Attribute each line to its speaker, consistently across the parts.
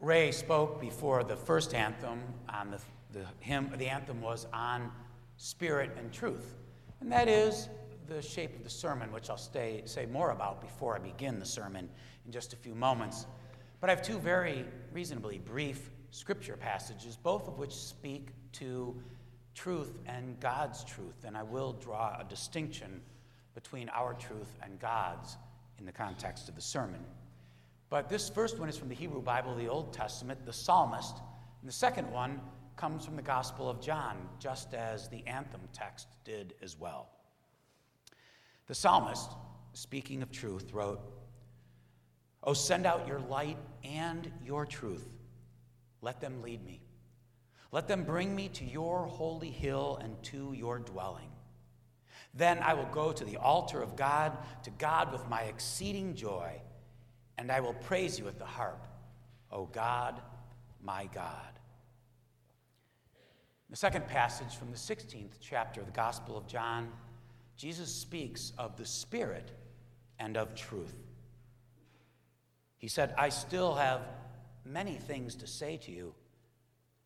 Speaker 1: Ray spoke before the first anthem on the, the hymn, the anthem was on spirit and truth. And that is the shape of the sermon, which I'll stay, say more about before I begin the sermon in just a few moments. But I have two very reasonably brief scripture passages, both of which speak to truth and God's truth. And I will draw a distinction between our truth and God's in the context of the sermon. But this first one is from the Hebrew Bible, the Old Testament, the psalmist. And the second one comes from the Gospel of John, just as the anthem text did as well. The psalmist, speaking of truth, wrote, Oh, send out your light and your truth. Let them lead me. Let them bring me to your holy hill and to your dwelling. Then I will go to the altar of God, to God with my exceeding joy, and I will praise you with the harp, O God, my God. The second passage from the 16th chapter of the Gospel of John, Jesus speaks of the Spirit and of truth. He said, I still have many things to say to you,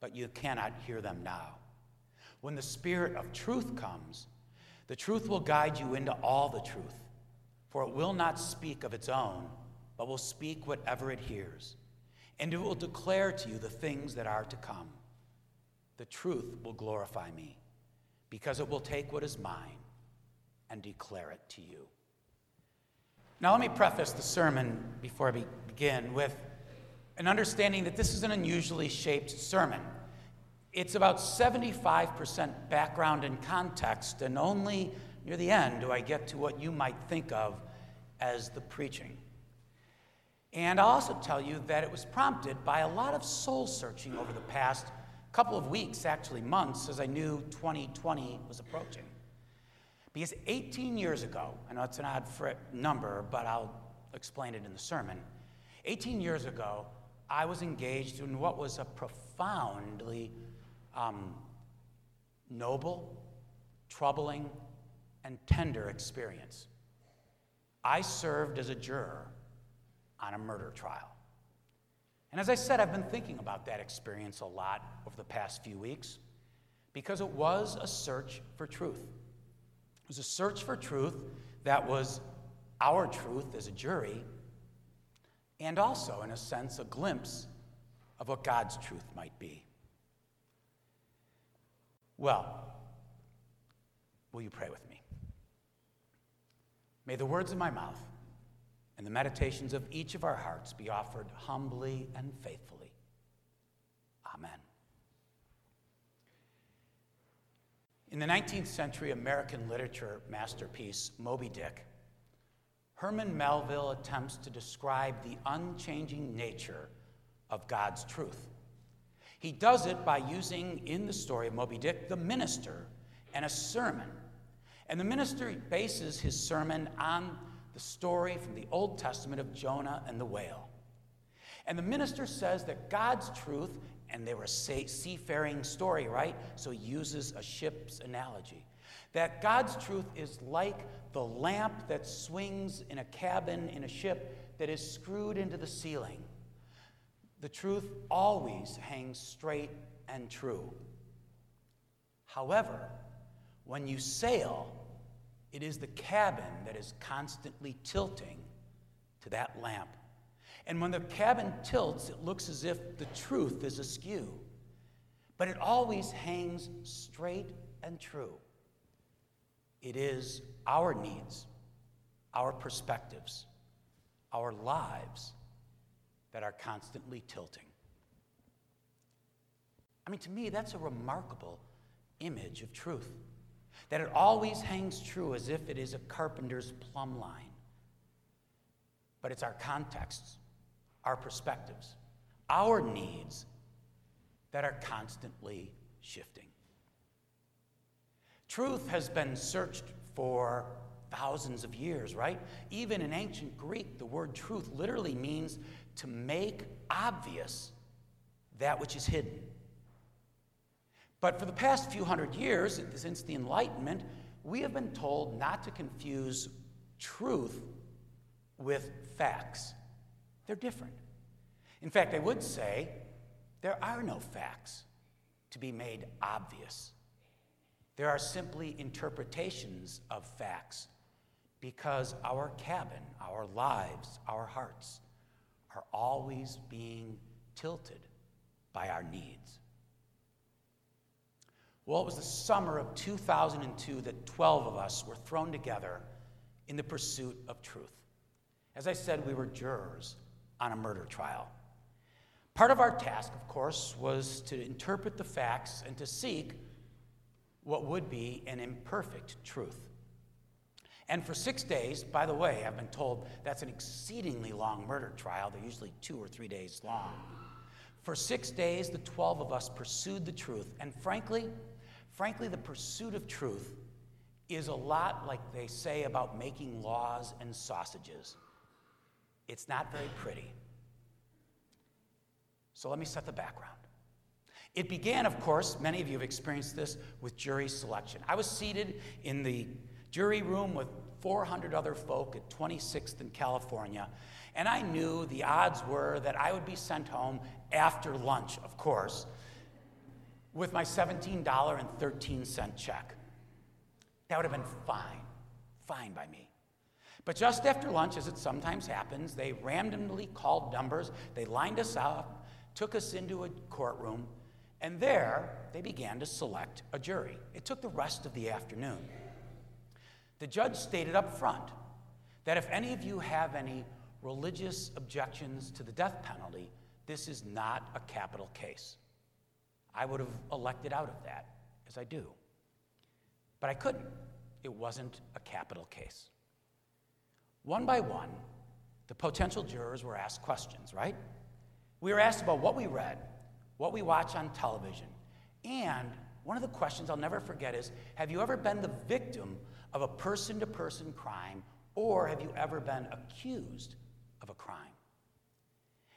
Speaker 1: but you cannot hear them now. When the Spirit of truth comes, the truth will guide you into all the truth, for it will not speak of its own, but will speak whatever it hears, and it will declare to you the things that are to come. The truth will glorify me, because it will take what is mine and declare it to you. Now, let me preface the sermon before I begin with an understanding that this is an unusually shaped sermon. It's about 75% background and context, and only near the end do I get to what you might think of as the preaching. And I'll also tell you that it was prompted by a lot of soul searching over the past couple of weeks, actually months, as I knew 2020 was approaching. Because 18 years ago, I know it's an odd number, but I'll explain it in the sermon. 18 years ago, I was engaged in what was a profoundly um, noble, troubling, and tender experience. I served as a juror on a murder trial. And as I said, I've been thinking about that experience a lot over the past few weeks because it was a search for truth. It was a search for truth that was our truth as a jury, and also, in a sense, a glimpse of what God's truth might be. Well, will you pray with me? May the words of my mouth and the meditations of each of our hearts be offered humbly and faithfully. Amen. In the 19th century American literature masterpiece, Moby Dick, Herman Melville attempts to describe the unchanging nature of God's truth. He does it by using, in the story of Moby Dick, the minister and a sermon. And the minister bases his sermon on the story from the Old Testament of Jonah and the whale. And the minister says that God's truth, and they were a seafaring story, right? So he uses a ship's analogy. That God's truth is like the lamp that swings in a cabin in a ship that is screwed into the ceiling. The truth always hangs straight and true. However, when you sail, it is the cabin that is constantly tilting to that lamp. And when the cabin tilts, it looks as if the truth is askew. But it always hangs straight and true. It is our needs, our perspectives, our lives that are constantly tilting. I mean, to me, that's a remarkable image of truth. That it always hangs true as if it is a carpenter's plumb line. But it's our contexts, our perspectives, our needs that are constantly shifting. Truth has been searched for thousands of years, right? Even in ancient Greek, the word truth literally means to make obvious that which is hidden. But for the past few hundred years, since the Enlightenment, we have been told not to confuse truth with facts. They're different. In fact, I would say there are no facts to be made obvious. There are simply interpretations of facts because our cabin, our lives, our hearts are always being tilted by our needs. Well, it was the summer of 2002 that 12 of us were thrown together in the pursuit of truth. As I said, we were jurors on a murder trial. Part of our task, of course, was to interpret the facts and to seek what would be an imperfect truth. And for six days, by the way, I've been told that's an exceedingly long murder trial. They're usually two or three days long. For six days, the 12 of us pursued the truth. And frankly, frankly, the pursuit of truth is a lot like they say about making laws and sausages. It's not very pretty. So let me set the background. It began, of course, many of you have experienced this, with jury selection. I was seated in the jury room with 400 other folk at 26th in California, and I knew the odds were that I would be sent home after lunch, of course, with my $17.13 check. That would have been fine, fine by me. But just after lunch, as it sometimes happens, they randomly called numbers, they lined us up, took us into a courtroom, and there they began to select a jury. It took the rest of the afternoon. The judge stated up front that if any of you have any religious objections to the death penalty, this is not a capital case. I would have elected out of that, as I do. But I couldn't. It wasn't a capital case. One by one, the potential jurors were asked questions, right? We were asked about what we read, what we watch on television, and one of the questions I'll never forget is Have you ever been the victim of a person to person crime, or have you ever been accused of a crime?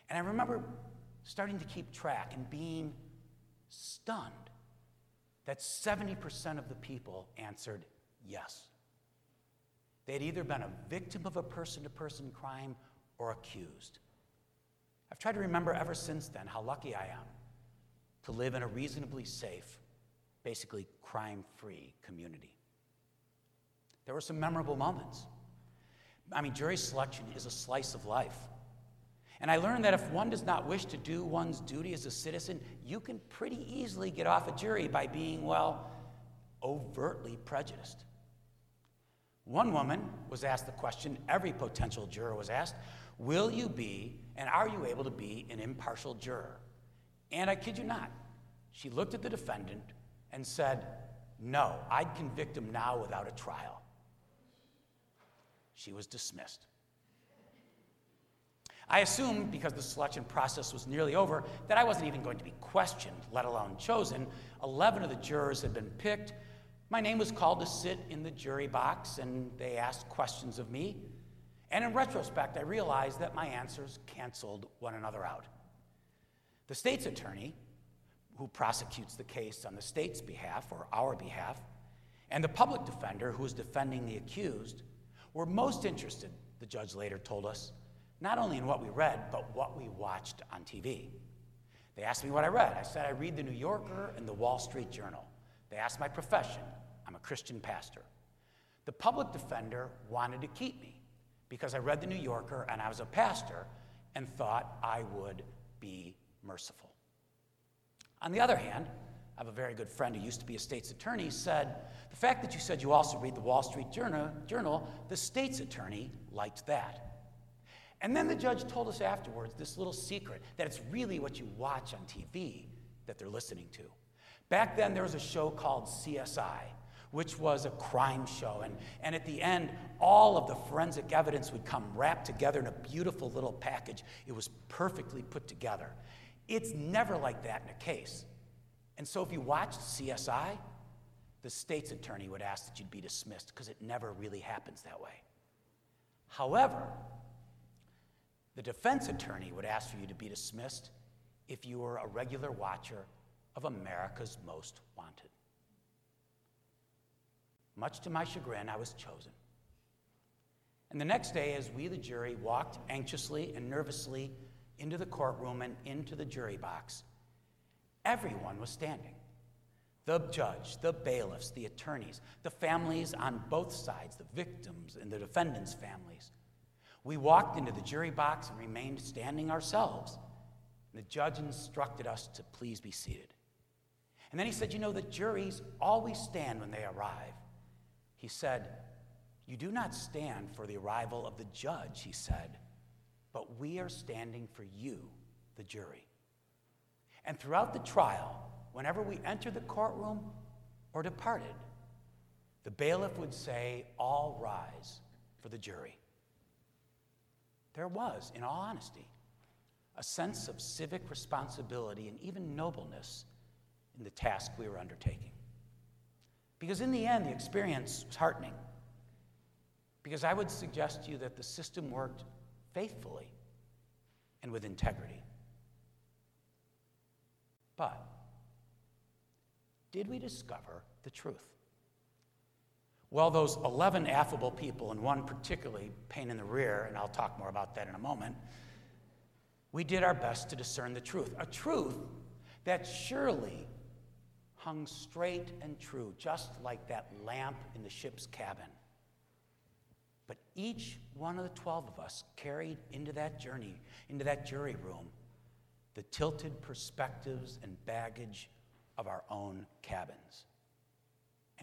Speaker 1: And I remember starting to keep track and being stunned that 70% of the people answered yes. They had either been a victim of a person to person crime or accused. I've tried to remember ever since then how lucky I am to live in a reasonably safe, basically crime free community. There were some memorable moments. I mean, jury selection is a slice of life. And I learned that if one does not wish to do one's duty as a citizen, you can pretty easily get off a jury by being, well, overtly prejudiced. One woman was asked the question every potential juror was asked Will you be and are you able to be an impartial juror? And I kid you not, she looked at the defendant and said, No, I'd convict him now without a trial. She was dismissed. I assumed, because the selection process was nearly over, that I wasn't even going to be questioned, let alone chosen. Eleven of the jurors had been picked. My name was called to sit in the jury box, and they asked questions of me. And in retrospect, I realized that my answers canceled one another out. The state's attorney, who prosecutes the case on the state's behalf or our behalf, and the public defender, who is defending the accused, were most interested, the judge later told us, not only in what we read, but what we watched on TV. They asked me what I read. I said I read the New Yorker and the Wall Street Journal. They asked my profession. I'm a Christian pastor. The public defender wanted to keep me because I read the New Yorker and I was a pastor and thought I would be merciful. On the other hand, I have a very good friend who used to be a state's attorney said, The fact that you said you also read the Wall Street Journal, the state's attorney liked that. And then the judge told us afterwards this little secret that it's really what you watch on TV that they're listening to. Back then, there was a show called CSI, which was a crime show. And, and at the end, all of the forensic evidence would come wrapped together in a beautiful little package. It was perfectly put together. It's never like that in a case. And so if you watched CSI, the state's attorney would ask that you'd be dismissed because it never really happens that way. However, the defense attorney would ask for you to be dismissed if you were a regular watcher of America's Most Wanted. Much to my chagrin, I was chosen. And the next day, as we, the jury, walked anxiously and nervously into the courtroom and into the jury box, everyone was standing the judge, the bailiffs, the attorneys, the families on both sides, the victims and the defendants' families. We walked into the jury box and remained standing ourselves. The judge instructed us to please be seated. And then he said, You know, the juries always stand when they arrive. He said, You do not stand for the arrival of the judge, he said, but we are standing for you, the jury. And throughout the trial, whenever we entered the courtroom or departed, the bailiff would say, All rise for the jury. There was, in all honesty, a sense of civic responsibility and even nobleness in the task we were undertaking. Because in the end, the experience was heartening. Because I would suggest to you that the system worked faithfully and with integrity. But did we discover the truth? Well, those 11 affable people, and one particularly pain in the rear, and I'll talk more about that in a moment, we did our best to discern the truth. A truth that surely hung straight and true, just like that lamp in the ship's cabin. But each one of the 12 of us carried into that journey, into that jury room, the tilted perspectives and baggage of our own cabins.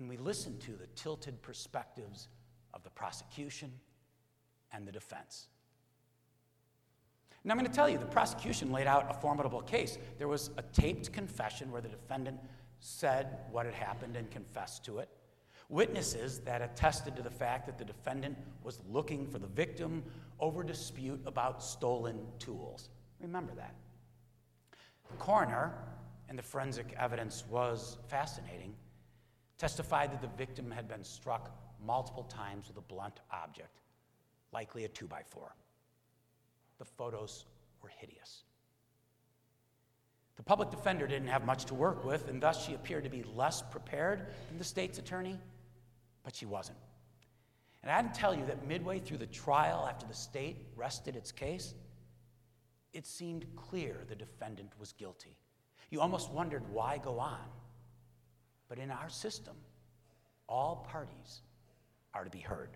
Speaker 1: And we listened to the tilted perspectives of the prosecution and the defense. Now, I'm going to tell you, the prosecution laid out a formidable case. There was a taped confession where the defendant said what had happened and confessed to it. Witnesses that attested to the fact that the defendant was looking for the victim over dispute about stolen tools. Remember that. The coroner, and the forensic evidence was fascinating, testified that the victim had been struck multiple times with a blunt object, likely a two by four. The photos were hideous. The public defender didn't have much to work with, and thus she appeared to be less prepared than the state's attorney, but she wasn't. And I to tell you that midway through the trial, after the state rested its case, it seemed clear the defendant was guilty. You almost wondered why go on. But in our system, all parties are to be heard.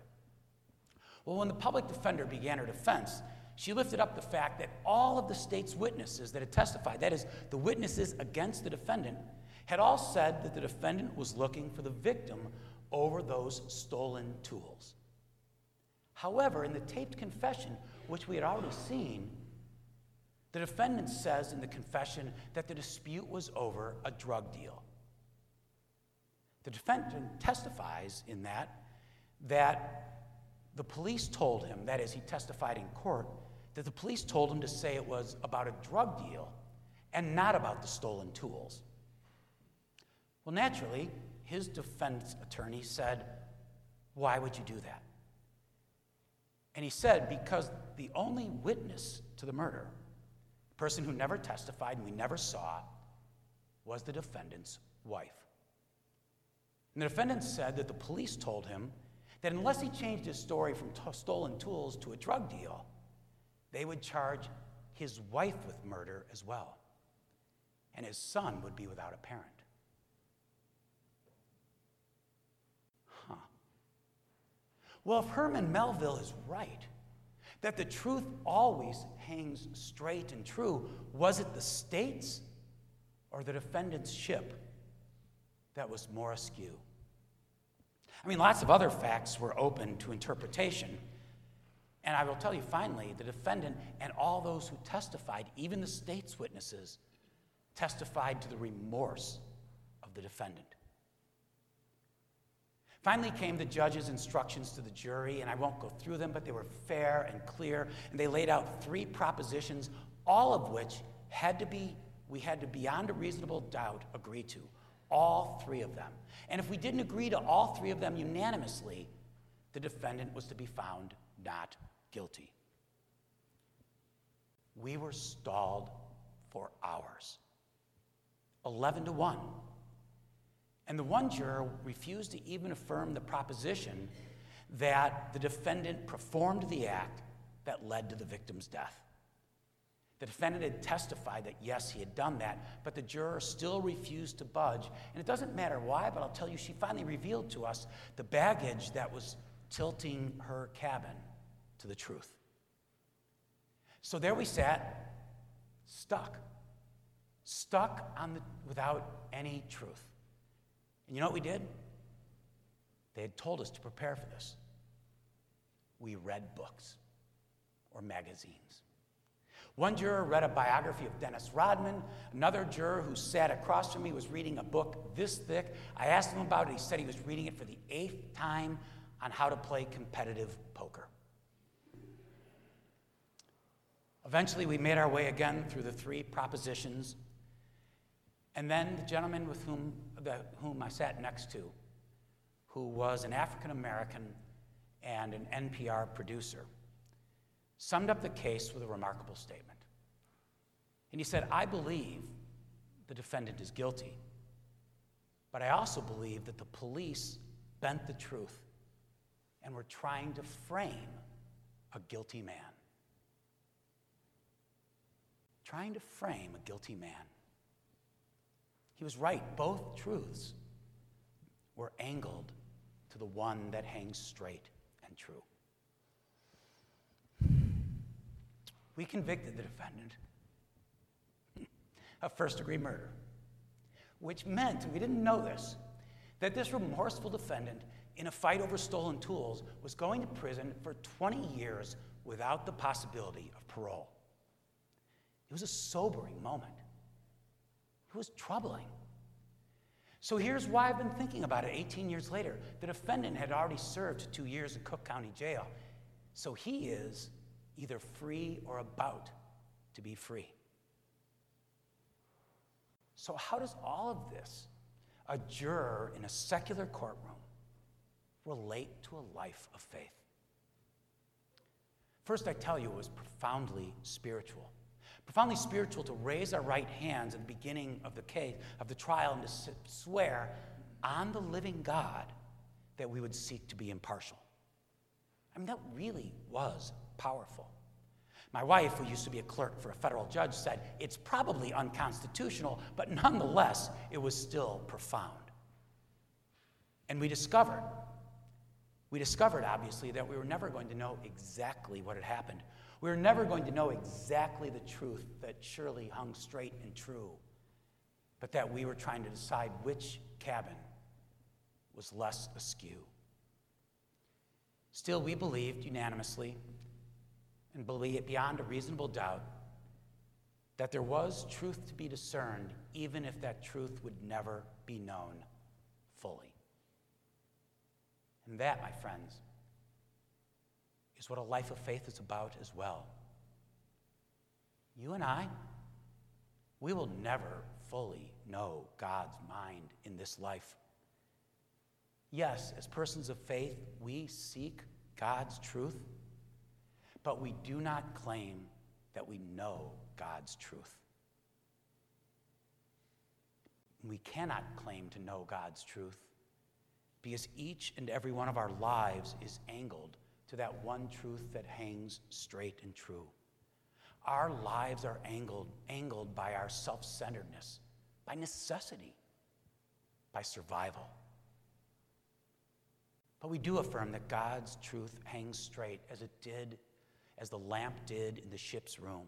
Speaker 1: Well, when the public defender began her defense, she lifted up the fact that all of the state's witnesses that had testified, that is, the witnesses against the defendant, had all said that the defendant was looking for the victim over those stolen tools. However, in the taped confession, which we had already seen, the defendant says in the confession that the dispute was over a drug deal. The defendant testifies in that that the police told him, that is, he testified in court, that the police told him to say it was about a drug deal and not about the stolen tools. Well, naturally, his defense attorney said, Why would you do that? And he said, Because the only witness to the murder, the person who never testified and we never saw, was the defendant's wife. And the defendant said that the police told him that unless he changed his story from t- stolen tools to a drug deal, they would charge his wife with murder as well. And his son would be without a parent. Huh. Well, if Herman Melville is right, that the truth always hangs straight and true, was it the state's or the defendant's ship that was more askew? I mean, lots of other facts were open to interpretation. And I will tell you finally, the defendant and all those who testified, even the state's witnesses, testified to the remorse of the defendant. Finally came the judge's instructions to the jury, and I won't go through them, but they were fair and clear, and they laid out three propositions, all of which had to be, we had to beyond a reasonable doubt agree to. All three of them. And if we didn't agree to all three of them unanimously, the defendant was to be found not guilty. We were stalled for hours 11 to 1. And the one juror refused to even affirm the proposition that the defendant performed the act that led to the victim's death. The defendant had testified that yes, he had done that, but the juror still refused to budge. And it doesn't matter why, but I'll tell you, she finally revealed to us the baggage that was tilting her cabin to the truth. So there we sat, stuck, stuck on the, without any truth. And you know what we did? They had told us to prepare for this. We read books or magazines. One juror read a biography of Dennis Rodman. Another juror who sat across from me was reading a book this thick. I asked him about it. He said he was reading it for the eighth time on how to play competitive poker. Eventually, we made our way again through the three propositions. And then the gentleman with whom, the, whom I sat next to, who was an African American and an NPR producer, summed up the case with a remarkable statement. And he said, I believe the defendant is guilty, but I also believe that the police bent the truth and were trying to frame a guilty man. Trying to frame a guilty man. He was right. Both truths were angled to the one that hangs straight and true. We convicted the defendant of first degree murder, which meant, we didn't know this, that this remorseful defendant in a fight over stolen tools was going to prison for 20 years without the possibility of parole. It was a sobering moment. It was troubling. So here's why I've been thinking about it 18 years later. The defendant had already served two years in Cook County Jail. So he is either free or about to be free. So, how does all of this, a juror in a secular courtroom, relate to a life of faith? First, I tell you, it was profoundly spiritual. Profoundly spiritual to raise our right hands at the beginning of the case, of the trial, and to swear on the living God that we would seek to be impartial. I mean, that really was powerful. My wife, who used to be a clerk for a federal judge, said it's probably unconstitutional, but nonetheless, it was still profound. And we discovered, we discovered obviously that we were never going to know exactly what had happened. We were never going to know exactly the truth that surely hung straight and true, but that we were trying to decide which cabin was less askew. Still, we believed unanimously and believe beyond a reasonable doubt that there was truth to be discerned, even if that truth would never be known fully. And that, my friends, is what a life of faith is about as well. You and I, we will never fully know God's mind in this life. Yes, as persons of faith, we seek God's truth but we do not claim that we know God's truth. We cannot claim to know God's truth because each and every one of our lives is angled to that one truth that hangs straight and true. Our lives are angled, angled by our self centeredness, by necessity, by survival. But we do affirm that God's truth hangs straight as it did as the lamp did in the ship's room.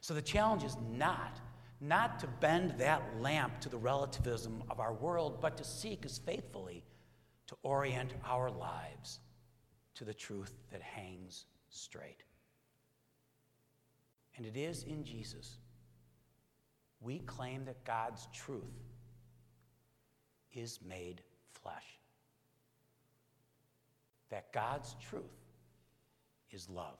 Speaker 1: So the challenge is not not to bend that lamp to the relativism of our world, but to seek as faithfully to orient our lives to the truth that hangs straight. And it is in Jesus we claim that God's truth is made flesh. That God's truth is love.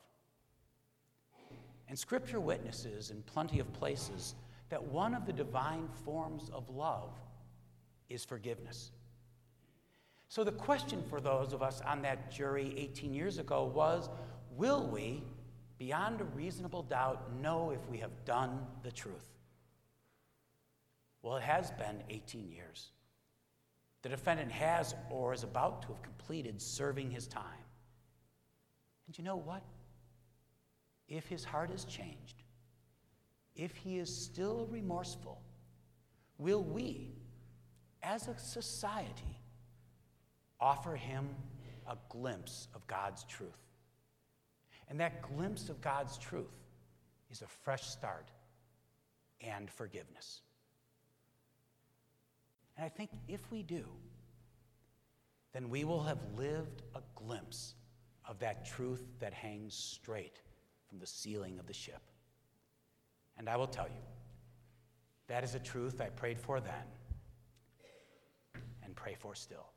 Speaker 1: And Scripture witnesses in plenty of places that one of the divine forms of love is forgiveness. So, the question for those of us on that jury 18 years ago was Will we, beyond a reasonable doubt, know if we have done the truth? Well, it has been 18 years. The defendant has or is about to have completed serving his time. And you know what? If his heart has changed, if he is still remorseful, will we, as a society, offer him a glimpse of God's truth? And that glimpse of God's truth is a fresh start and forgiveness. And I think if we do, then we will have lived a glimpse of that truth that hangs straight from the ceiling of the ship. And I will tell you, that is a truth I prayed for then and pray for still.